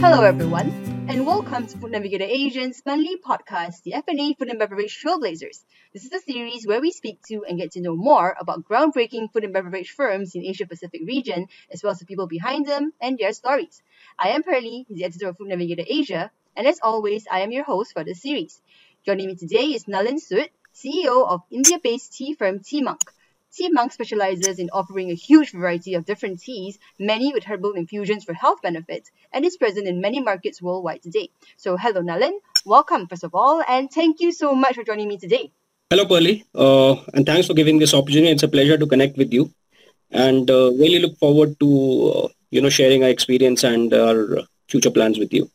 Hello, everyone, and welcome to Food Navigator Asia's monthly podcast, the FNA Food and Beverage Trailblazers. This is a series where we speak to and get to know more about groundbreaking food and beverage firms in Asia Pacific region, as well as the people behind them and their stories. I am Pearly, the editor of Food Navigator Asia, and as always, I am your host for this series. Joining me today is Nalin Sood, CEO of India-based tea firm Tea Monk. Tea Monk specializes in offering a huge variety of different teas, many with herbal infusions for health benefits, and is present in many markets worldwide today. So, hello, Nalin. Welcome, first of all, and thank you so much for joining me today. Hello, Pearly, uh, and thanks for giving this opportunity. It's a pleasure to connect with you, and uh, really look forward to uh, you know sharing our experience and our future plans with you.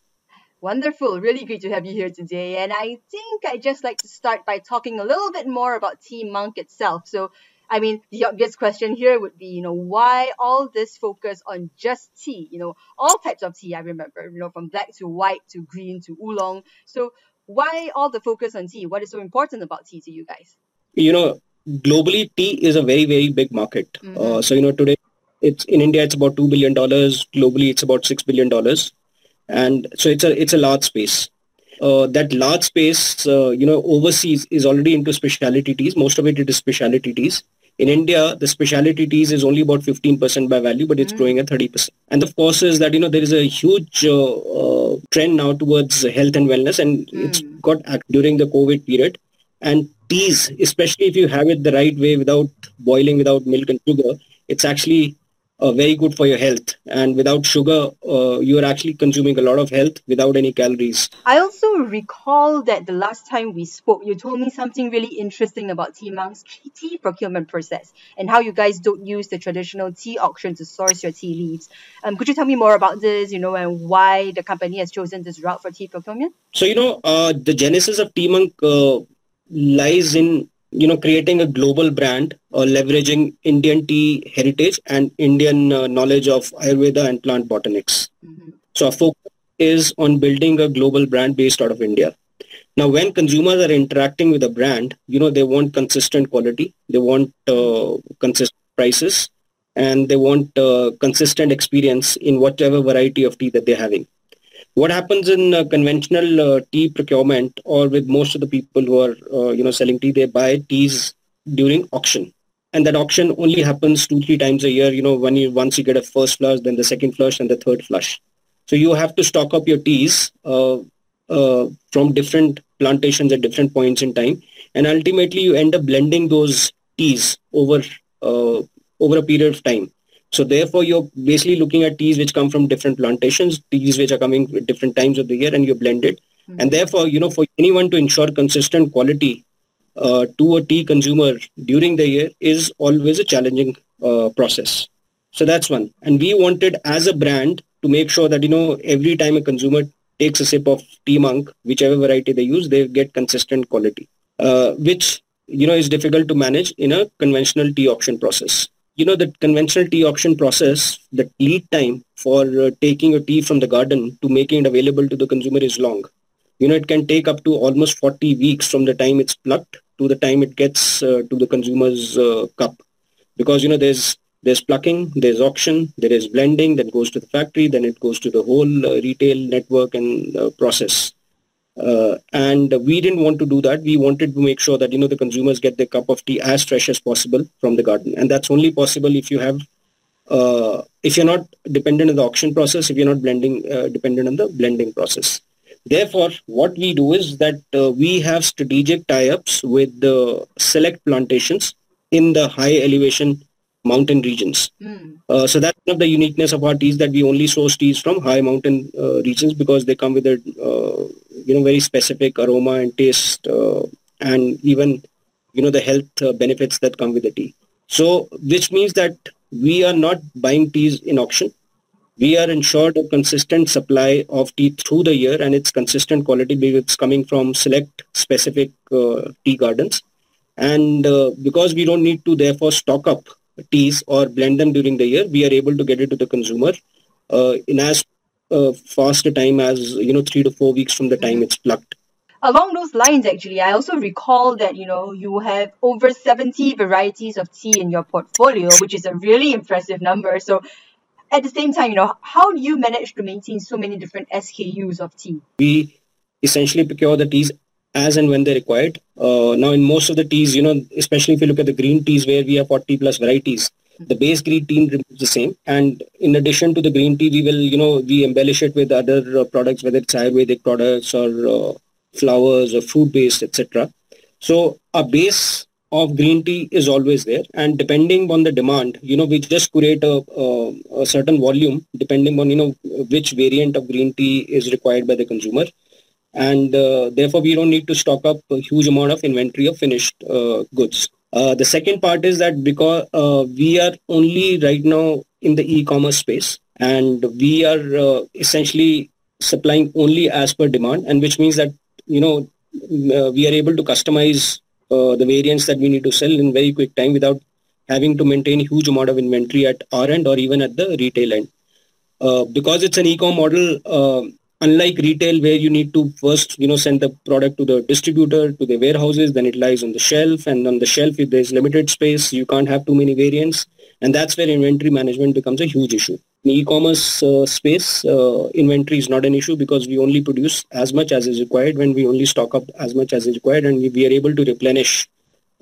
Wonderful. Really great to have you here today. And I think I'd just like to start by talking a little bit more about Tea Monk itself. So, I mean, the obvious question here would be, you know, why all this focus on just tea? You know, all types of tea, I remember, you know, from black to white to green to oolong. So, why all the focus on tea? What is so important about tea to you guys? You know, globally, tea is a very, very big market. Mm-hmm. Uh, so, you know, today, it's in India, it's about $2 billion. Globally, it's about $6 billion and so it's a it's a large space. Uh, that large space, uh, you know, overseas is already into specialty teas. Most of it is specialty teas. In India, the specialty teas is only about 15% by value, but it's mm. growing at 30%. And the cause is that, you know, there is a huge uh, uh trend now towards health and wellness, and mm. it's got during the COVID period. And teas, especially if you have it the right way without boiling, without milk and sugar, it's actually uh, very good for your health. And without sugar, uh, you are actually consuming a lot of health without any calories. I also recall that the last time we spoke, you told me something really interesting about Tea Monk's tea procurement process and how you guys don't use the traditional tea auction to source your tea leaves. Um, could you tell me more about this, you know, and why the company has chosen this route for tea procurement? So, you know, uh, the genesis of Monk uh, lies in you know creating a global brand or leveraging indian tea heritage and indian uh, knowledge of ayurveda and plant botanics. Mm-hmm. so our focus is on building a global brand based out of india. Now when consumers are interacting with a brand you know they want consistent quality they want uh, consistent prices and they want uh, consistent experience in whatever variety of tea that they're having what happens in uh, conventional uh, tea procurement or with most of the people who are uh, you know selling tea they buy teas during auction. And that auction only happens two three times a year you know when you once you get a first flush then the second flush and the third flush. So you have to stock up your teas uh, uh, from different plantations at different points in time. And ultimately you end up blending those teas over uh, over a period of time so therefore, you're basically looking at teas which come from different plantations, teas which are coming at different times of the year, and you blend it. Mm-hmm. And therefore, you know, for anyone to ensure consistent quality uh, to a tea consumer during the year is always a challenging uh, process. So that's one. And we wanted as a brand to make sure that, you know, every time a consumer takes a sip of tea monk, whichever variety they use, they get consistent quality, uh, which, you know, is difficult to manage in a conventional tea auction process you know, the conventional tea auction process, the lead time for uh, taking a tea from the garden to making it available to the consumer is long. You know, it can take up to almost 40 weeks from the time it's plucked to the time it gets uh, to the consumer's uh, cup. Because, you know, there's there's plucking, there's auction, there is blending, then goes to the factory, then it goes to the whole uh, retail network and uh, process. Uh, and we didn't want to do that. We wanted to make sure that you know the consumers get their cup of tea as fresh as possible from the garden, and that's only possible if you have uh, if you're not dependent on the auction process, if you're not blending uh, dependent on the blending process. Therefore, what we do is that uh, we have strategic tie-ups with the select plantations in the high elevation mountain regions. Mm. Uh, so that's one of the uniqueness of our teas that we only source teas from high mountain uh, regions because they come with a uh, you know very specific aroma and taste uh, and even you know the health uh, benefits that come with the tea. So which means that we are not buying teas in auction. We are ensured a consistent supply of tea through the year and it's consistent quality because it's coming from select specific uh, tea gardens. And because we don't need to therefore stock up teas or blend them during the year, we are able to get it to the consumer uh, in as uh, faster time as you know three to four weeks from the time mm-hmm. it's plucked. Along those lines, actually, I also recall that you know you have over seventy varieties of tea in your portfolio, which is a really impressive number. So, at the same time, you know, how do you manage to maintain so many different SKUs of tea? We essentially procure the teas as and when they're required. Uh, now, in most of the teas, you know, especially if you look at the green teas where we have 40 plus varieties, the base green tea remains the same. And in addition to the green tea, we will, you know, we embellish it with other uh, products, whether it's Ayurvedic products or uh, flowers or fruit-based, etc. So our base of green tea is always there and depending on the demand you know we just create a, a, a, certain volume depending on you know which variant of green tea is required by the consumer and uh, therefore we don't need to stock up a huge amount of inventory of finished uh, goods uh, the second part is that because uh, we are only right now in the e-commerce space and we are uh, essentially supplying only as per demand and which means that you know uh, we are able to customize uh, the variants that we need to sell in very quick time without having to maintain a huge amount of inventory at our end or even at the retail end. Because it's an e-com model, unlike retail where you need to first, you know, send the product to the distributor, to the warehouses, then it lies on the shelf and on the shelf if there's limited space, you can't have too many variants. And that's where inventory management becomes a huge issue. In e-commerce uh, space, uh, inventory is not an issue because we only produce as much as is required when we only stock up as much as is required and we are able to replenish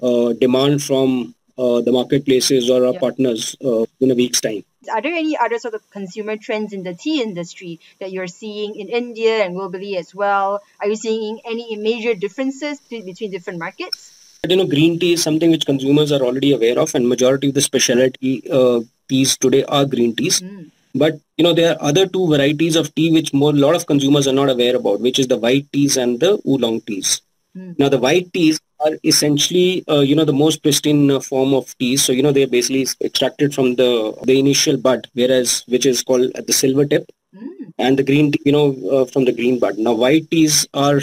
uh, demand from uh, the marketplaces or our yeah. partners uh, in a week's time. Are there any other sort of consumer trends in the tea industry that you're seeing in India and globally as well? Are you seeing any major differences between different markets? you know, green tea is something which consumers are already aware of, and majority of the specialty uh, teas today are green teas. Mm. But you know, there are other two varieties of tea which more lot of consumers are not aware about, which is the white teas and the oolong teas. Mm. Now, the white teas are essentially, uh, you know, the most pristine uh, form of teas. So, you know, they're basically extracted from the the initial bud, whereas which is called the silver tip, mm. and the green tea, you know, uh, from the green bud. Now, white teas are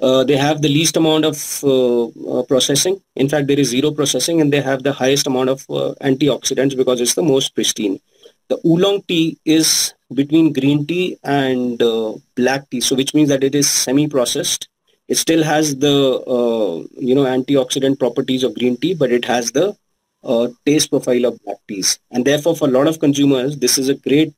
uh, they have the least amount of uh, uh, processing. In fact, there is zero processing and they have the highest amount of uh, antioxidants because it's the most pristine. The oolong tea is between green tea and uh, black tea, so which means that it is semi-processed. It still has the uh, you know antioxidant properties of green tea, but it has the taste profile of black teas. And therefore, for a lot of consumers, this is a great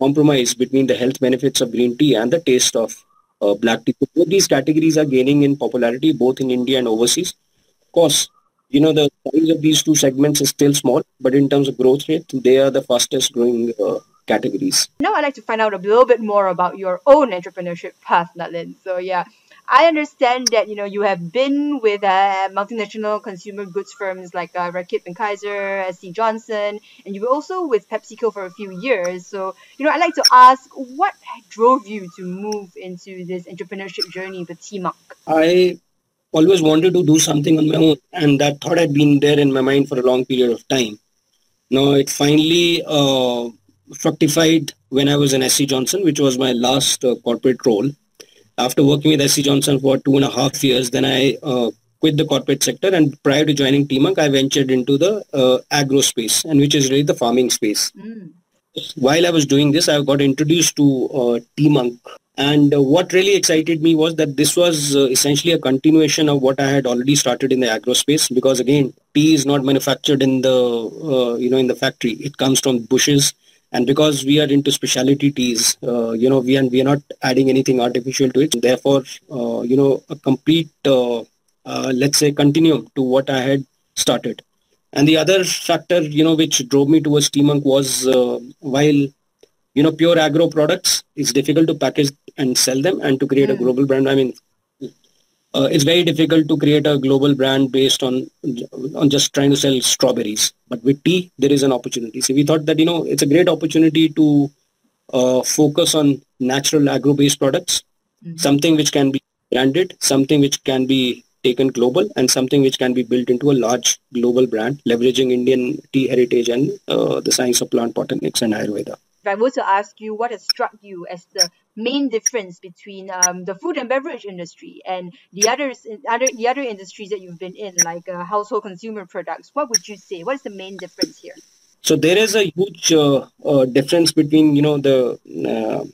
compromise between the health benefits of green tea and the taste of uh, black tea. So both these categories are gaining in popularity both in India and overseas. Of course, you know the size of these two segments is still small, but in terms of growth rate, they are the fastest growing uh, categories. Now I'd like to find out a little bit more about your own entrepreneurship path, Nalin. So yeah, I understand that you know you have been with uh, multinational consumer goods firms like uh, Reckitt Benckiser, SC Johnson, and you were also with PepsiCo for a few years. So you know, I'd like to ask, what drove you to move into this entrepreneurship journey with Tea-Monk? I always wanted to do something on my own, and that thought had been there in my mind for a long period of time. Now it finally uh, fructified when I was in SC Johnson, which was my last uh, corporate role after working with SC Johnson for two and a half years, then I uh, quit the corporate sector and prior to joining Tea-Monk, I ventured into the uh, agro space and which is really the farming space. Mm. While I was doing this, I got introduced to uh, Tea-Monk and uh, what really excited me was that this was uh, essentially a continuation of what I had already started in the agro space because again, tea is not manufactured in the, uh, you know, in the factory. It comes from bushes and because we are into specialty teas uh, you know we are we are not adding anything artificial to it therefore uh, you know a complete uh, uh, let's say continuum to what i had started and the other factor you know which drove me towards Tea-Monk was uh, while you know pure agro products it's difficult to package and sell them and to create mm. a hmm. global brand i mean uh, it's very difficult to create a global brand based on on just trying to sell strawberries. But with tea, there is an opportunity. So we thought that you know it's a great opportunity to uh, focus on natural agro-based products, mm-hmm. something which can be branded, something which can be taken global, and something which can be built into a large global brand, leveraging Indian tea heritage and uh, the science of plant botanics and Ayurveda if I were to ask you what has struck you as the main difference between um, the food and beverage industry and the others, other the other industries that you've been in, like uh, household consumer products, what would you say? What is the main difference here? So there is a huge uh, uh, difference between you know the uh,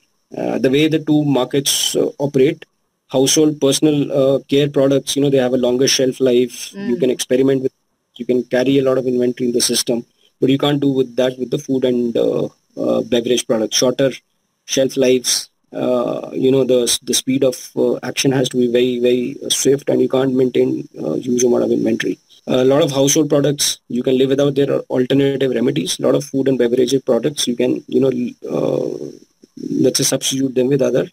uh, the way the two markets uh, operate. Household personal care products, you know, they have a longer shelf life. Mm. You can experiment with, you can carry a lot of inventory in the system but you can't do with that with the food and uh, uh, beverage products. Shorter shelf lives. Uh, you know the the speed of uh, action has to be very very swift, and you can't maintain a huge amount of inventory. A lot of household products you can live without. There are alternative remedies. A lot of food and beverage products you can you know let's say substitute them with other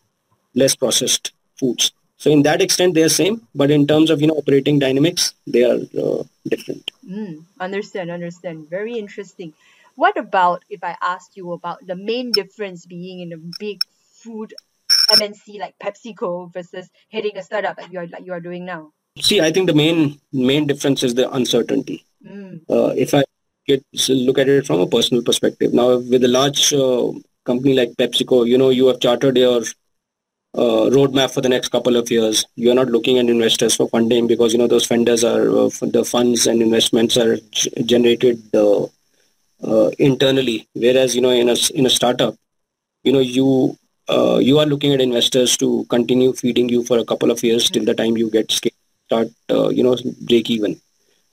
less processed foods. So in that extent, they are same, but in terms of you know operating dynamics, they are uh, different. Mm, understand, understand. Very interesting. What about if I asked you about the main difference being in a big food MNC like PepsiCo versus heading a startup like you are like you are doing now? See, I think the main main difference is the uncertainty. Mm. Uh, if I get look at it from a personal perspective, now with a large uh, company like PepsiCo, you know, you have chartered your uh, roadmap for the next couple of years. You're not looking at investors for funding because you know those funders are uh, the funds and investments are g- generated uh, uh, internally. Whereas you know in a in a startup, you know you uh, you are looking at investors to continue feeding you for a couple of years till the time you get scale, start uh, you know break even,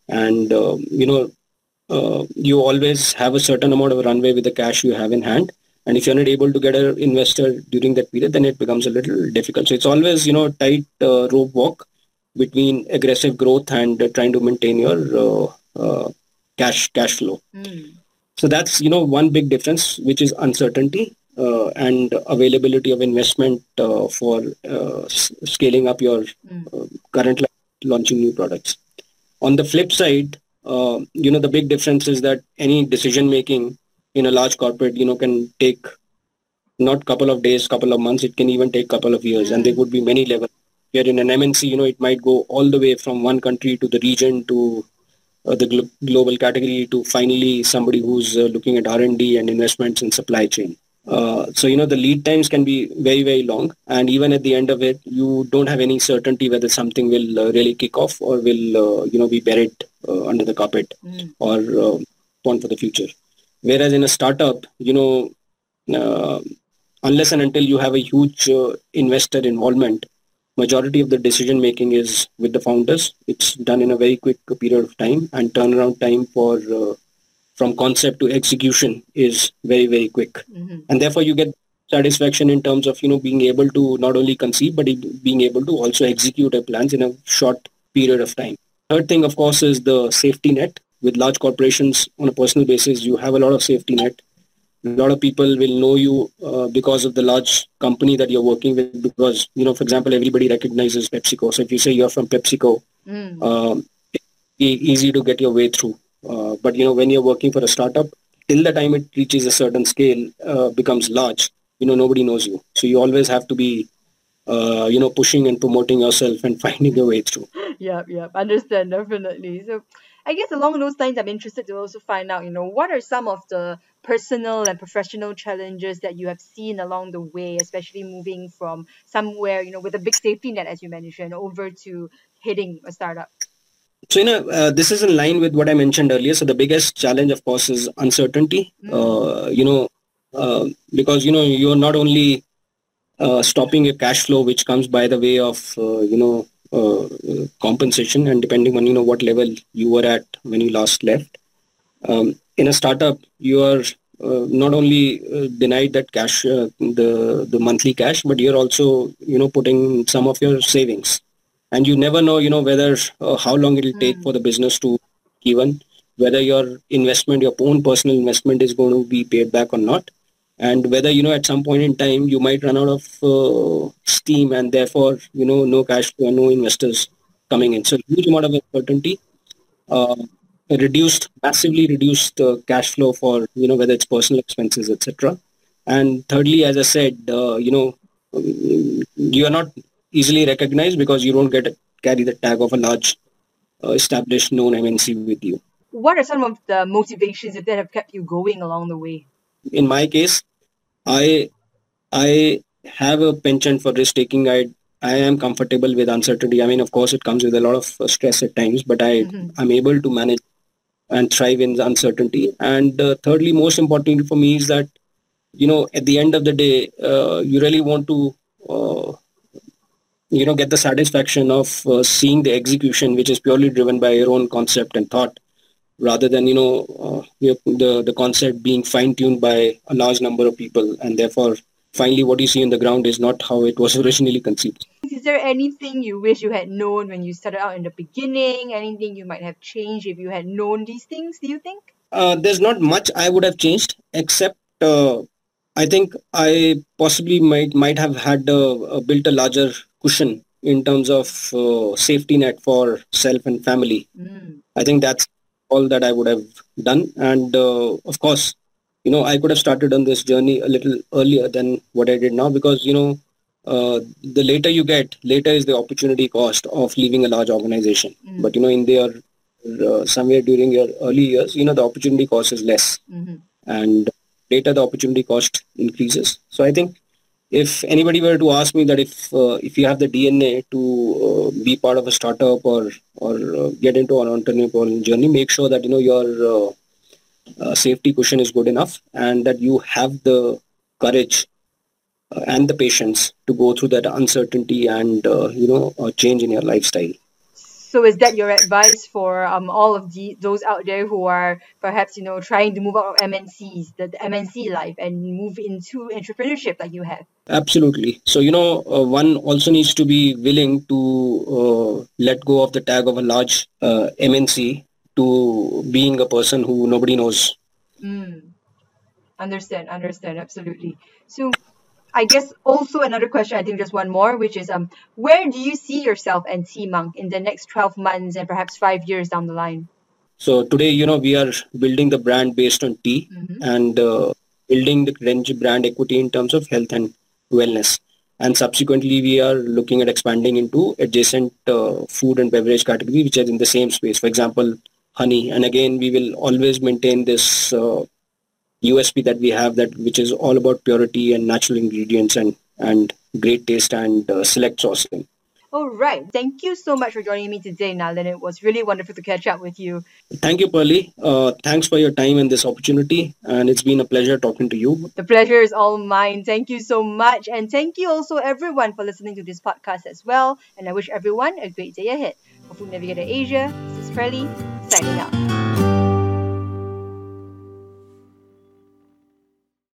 and you know you always have a certain amount of runway with the cash you have in hand. And if you're not able to get an investor during that period then it becomes a little difficult. So it's always you know tight uh, rope walk between aggressive growth and uh, trying to maintain your uh, uh cash cash flow. Mm. so that's you know one big difference which is uncertainty uh, and availability of investment uh, for s- scaling up your mm. current launching new products on the flip side you know the big difference is that any decision making in a large corporate, you know, can take not couple of days, couple of months. It can even take couple of years, mm. and there would be many levels. Here in an MNC, you know, it might go all the way from one country to the region to uh, the glo- global category to finally somebody who's uh, looking at R&D and investments in supply chain. Uh, so you know the lead times can be very very long, and even at the end of it, you don't have any certainty whether something will uh, really kick off or will uh, you know be buried uh, under the carpet mm. or uh, on for the future. Whereas in a startup, you know, uh, unless and until you have a huge uh, investor involvement, majority of the decision making is with the founders. It's done in a very quick period of time, and turnaround time for uh, from concept to execution is very very quick, mm-hmm. and therefore you get satisfaction in terms of you know being able to not only conceive but being able to also execute a plans in a short period of time. Third thing, of course, is the safety net with large corporations on a personal basis, you have a lot of safety net. A lot of people will know you uh, because of the large company that you're working with. Because you know, for example, everybody recognizes PepsiCo. So if you say you're from PepsiCo, mm. um, it's easy to get your way through. Uh, but you know, when you're working for a startup, till the time it reaches a certain scale, uh, becomes large. You know, nobody knows you. So you always have to be uh, you know, pushing and promoting yourself and finding your way through. Yep, yep. Understand, definitely. So I guess along those lines, I'm interested to also find out, you know, what are some of the personal and professional challenges that you have seen along the way, especially moving from somewhere, you know, with a big safety net, as you mentioned, over to hitting a startup? So, you know, uh, this is in line with what I mentioned earlier. So, the biggest challenge, of course, is uncertainty. Mm. Uh, you know, uh, because, you know, you're not only uh, stopping your cash flow, which comes by the way of, uh, you know, uh, compensation and depending on you know what level you were at when you last left um, in a startup you are uh, not only uh, denied that cash uh, the the monthly cash but you're also you know putting some of your savings and you never know you know whether uh, how long it'll take for the business to even whether your investment your own personal investment is going to be paid back or not. And whether you know at some point in time you might run out of uh, steam and therefore you know no cash flow no investors coming in. So huge amount of uncertainty uh, reduced massively reduced uh, cash flow for you know whether it's personal expenses etc and thirdly as i said uh, you know you are not easily recognized because you don't get carry the tag of a large uh, established known mnc with you what are some of the motivations that have kept you going along the way in my case, I I have a penchant for risk taking. I I am comfortable with uncertainty. I mean, of course, it comes with a lot of uh, stress at times, but I mm-hmm. I'm able to manage and thrive in uncertainty. And uh, thirdly, most importantly for me is that you know at the end of the day, uh, you really want to uh, you know get the satisfaction of uh, seeing the execution, which is purely driven by your own concept and thought rather than you know uh, the the concept being fine tuned by a large number of people, and therefore finally what you see on the ground is not how it was originally conceived. Is there anything you wish you had known when you started out in the beginning? Anything you might have changed if you had known these things? Do you think? Uh, there's not much I would have changed, except uh, I think I possibly might might have had uh, built a larger cushion in terms of uh, safety net for self and family. Mm. I think that's all that I would have done, and uh, of course, you know, I could have started on this journey a little earlier than what I did now because you know. Uh, the later you get, later is the opportunity cost of leaving a large organization. Mm. But you know, in their uh, somewhere during your early years, you know, the opportunity cost is less. Mm-hmm. And later the opportunity cost increases. So I think if anybody were to ask me that if uh, if you have the DNA to uh, be part of a startup or or uh, get into an entrepreneurial journey, make sure that you know your uh, uh, safety cushion is good enough and that you have the courage uh, and the patience to go through that uncertainty and you know change in your lifestyle. So is that your advice for um, all of the those out there who are perhaps you know trying to move out of MNCs, the, the MNC life, and move into entrepreneurship like you have? Absolutely. So you know, uh, one also needs to be willing to uh, let go of the tag of a large uh, MNC to being a person who nobody knows. Mm. Understand, understand, absolutely. So I guess also another question, I think just one more, which is um, where do you see yourself and Monk in the next 12 months and perhaps five years down the line? So today, you know, we are building the brand based on tea mm-hmm. and uh, building the Renji brand equity in terms of health and wellness. And subsequently, we are looking at expanding into adjacent uh, food and beverage category, which are in the same space. For example, honey. And again, we will always maintain this uh, USP that we have that which is all about purity and natural ingredients and and great taste and uh, select sourcing. All right. Thank you so much for joining me today, Nalin. It was really wonderful to catch up with you. Thank you, Pearly. Uh, thanks for your time and this opportunity. And it's been a pleasure talking to you. The pleasure is all mine. Thank you so much. And thank you also, everyone, for listening to this podcast as well. And I wish everyone a great day ahead. For Food Navigator Asia, this is Pearly, signing out.